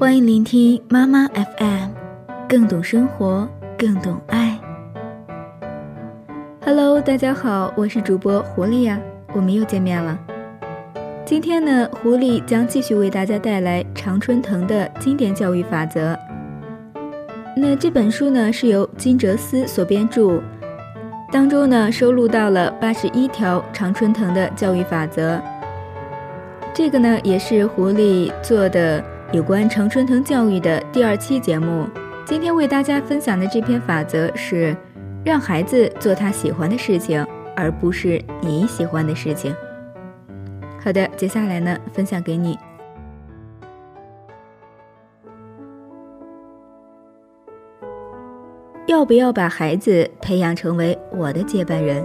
欢迎聆听妈妈 FM，更懂生活，更懂爱。Hello，大家好，我是主播狐狸呀，我们又见面了。今天呢，狐狸将继续为大家带来常春藤的经典教育法则。那这本书呢，是由金哲思所编著，当中呢收录到了八十一条常春藤的教育法则。这个呢，也是狐狸做的有关常春藤教育的第二期节目。今天为大家分享的这篇法则是：让孩子做他喜欢的事情，而不是你喜欢的事情。好的，接下来呢，分享给你。要不要把孩子培养成为我的接班人？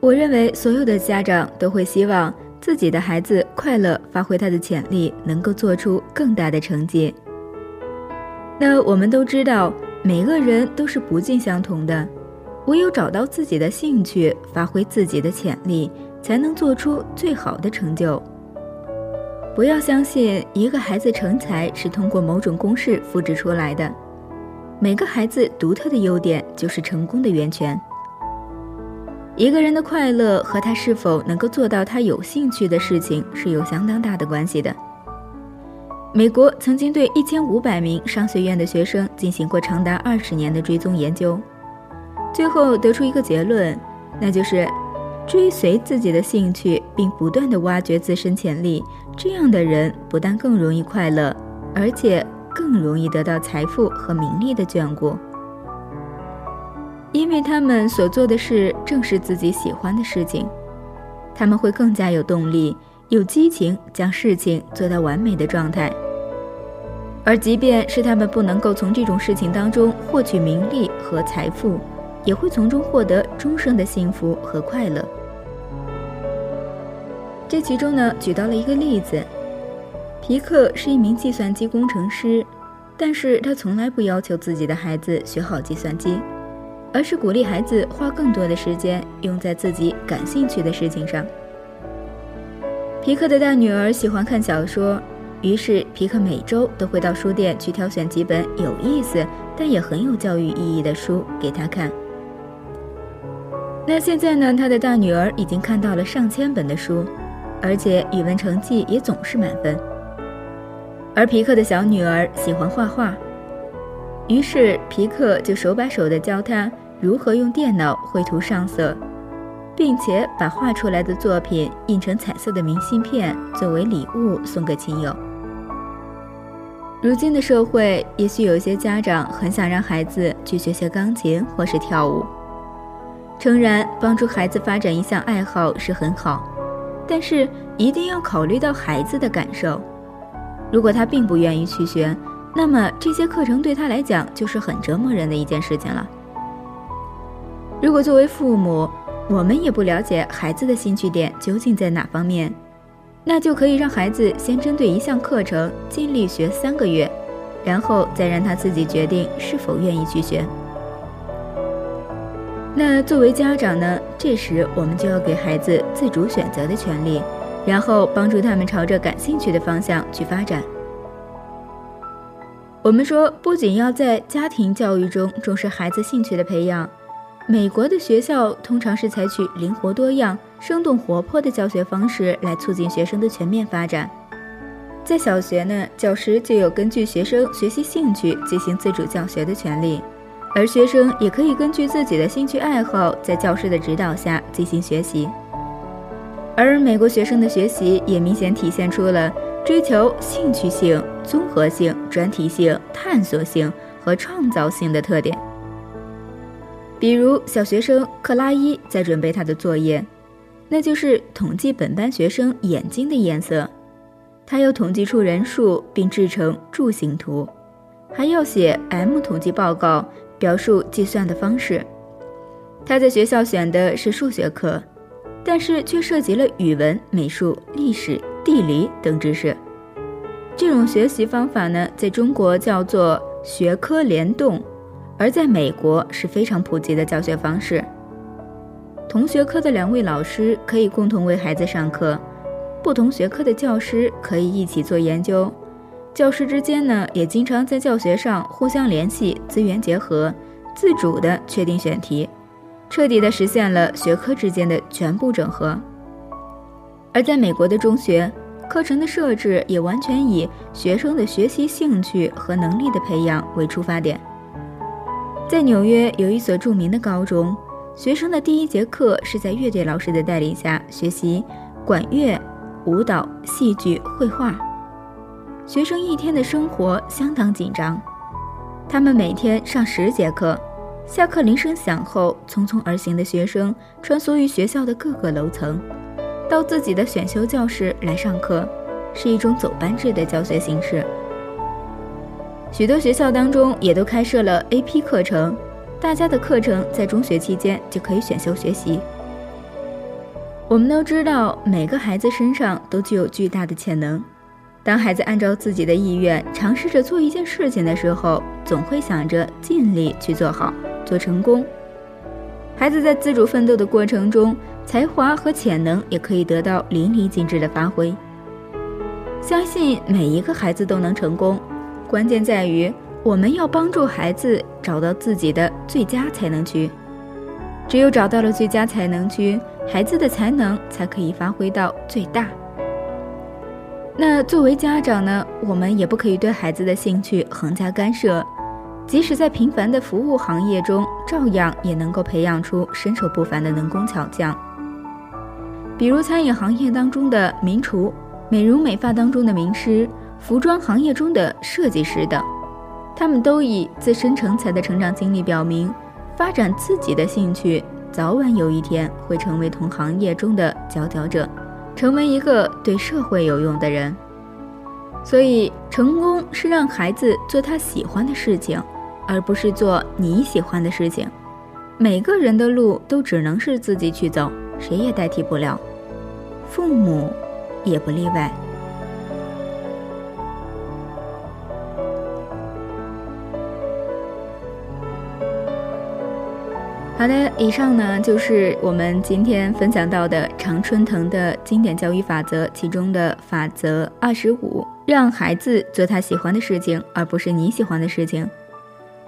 我认为所有的家长都会希望。自己的孩子快乐，发挥他的潜力，能够做出更大的成绩。那我们都知道，每个人都是不尽相同的，唯有找到自己的兴趣，发挥自己的潜力，才能做出最好的成就。不要相信一个孩子成才是通过某种公式复制出来的，每个孩子独特的优点就是成功的源泉。一个人的快乐和他是否能够做到他有兴趣的事情是有相当大的关系的。美国曾经对一千五百名商学院的学生进行过长达二十年的追踪研究，最后得出一个结论，那就是追随自己的兴趣并不断的挖掘自身潜力，这样的人不但更容易快乐，而且更容易得到财富和名利的眷顾。因为他们所做的事正是自己喜欢的事情，他们会更加有动力、有激情，将事情做到完美的状态。而即便是他们不能够从这种事情当中获取名利和财富，也会从中获得终生的幸福和快乐。这其中呢，举到了一个例子：皮克是一名计算机工程师，但是他从来不要求自己的孩子学好计算机。而是鼓励孩子花更多的时间用在自己感兴趣的事情上。皮克的大女儿喜欢看小说，于是皮克每周都会到书店去挑选几本有意思但也很有教育意义的书给她看。那现在呢？他的大女儿已经看到了上千本的书，而且语文成绩也总是满分。而皮克的小女儿喜欢画画，于是皮克就手把手地教他。如何用电脑绘图上色，并且把画出来的作品印成彩色的明信片作为礼物送给亲友？如今的社会，也许有些家长很想让孩子去学学钢琴或是跳舞。诚然，帮助孩子发展一项爱好是很好，但是一定要考虑到孩子的感受。如果他并不愿意去学，那么这些课程对他来讲就是很折磨人的一件事情了。如果作为父母，我们也不了解孩子的兴趣点究竟在哪方面，那就可以让孩子先针对一项课程尽力学三个月，然后再让他自己决定是否愿意去学。那作为家长呢，这时我们就要给孩子自主选择的权利，然后帮助他们朝着感兴趣的方向去发展。我们说，不仅要在家庭教育中重视孩子兴趣的培养。美国的学校通常是采取灵活多样、生动活泼的教学方式来促进学生的全面发展。在小学呢，教师就有根据学生学习兴趣进行自主教学的权利，而学生也可以根据自己的兴趣爱好，在教师的指导下进行学习。而美国学生的学习也明显体现出了追求兴趣性、综合性、专题性、探索性和创造性的特点。比如小学生克拉伊在准备他的作业，那就是统计本班学生眼睛的颜色。他要统计出人数并制成柱形图，还要写 M 统计报告，表述计算的方式。他在学校选的是数学课，但是却涉及了语文、美术、历史、地理等知识。这种学习方法呢，在中国叫做学科联动。而在美国是非常普及的教学方式。同学科的两位老师可以共同为孩子上课，不同学科的教师可以一起做研究，教师之间呢，也经常在教学上互相联系，资源结合，自主的确定选题，彻底的实现了学科之间的全部整合。而在美国的中学，课程的设置也完全以学生的学习兴趣和能力的培养为出发点。在纽约有一所著名的高中，学生的第一节课是在乐队老师的带领下学习管乐、舞蹈、戏剧、绘画。学生一天的生活相当紧张，他们每天上十节课，下课铃声响后，匆匆而行的学生穿梭于学校的各个楼层，到自己的选修教室来上课，是一种走班制的教学形式。许多学校当中也都开设了 AP 课程，大家的课程在中学期间就可以选修学习。我们都知道，每个孩子身上都具有巨大的潜能。当孩子按照自己的意愿尝试着做一件事情的时候，总会想着尽力去做好、做成功。孩子在自主奋斗的过程中，才华和潜能也可以得到淋漓尽致的发挥。相信每一个孩子都能成功，关键在于我们要帮助孩子找到自己的最佳才能区。只有找到了最佳才能区，孩子的才能才可以发挥到最大。那作为家长呢，我们也不可以对孩子的兴趣横加干涉，即使在平凡的服务行业中，照样也能够培养出身手不凡的能工巧匠。比如餐饮行业当中的名厨，美容美发当中的名师，服装行业中的设计师等，他们都以自身成才的成长经历表明，发展自己的兴趣，早晚有一天会成为同行业中的佼佼者。成为一个对社会有用的人，所以成功是让孩子做他喜欢的事情，而不是做你喜欢的事情。每个人的路都只能是自己去走，谁也代替不了，父母也不例外。好的，以上呢就是我们今天分享到的常春藤的经典教育法则其中的法则二十五，让孩子做他喜欢的事情，而不是你喜欢的事情。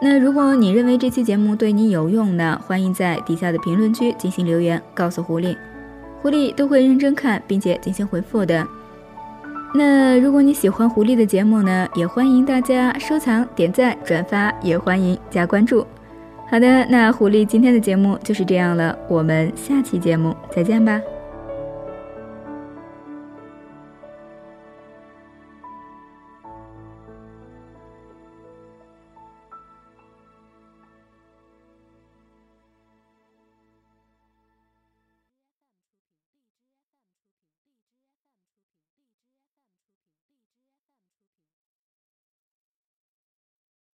那如果你认为这期节目对你有用呢，欢迎在底下的评论区进行留言，告诉狐狸，狐狸都会认真看并且进行回复的。那如果你喜欢狐狸的节目呢，也欢迎大家收藏、点赞、转发，也欢迎加关注。好的，那狐狸今天的节目就是这样了，我们下期节目再见吧。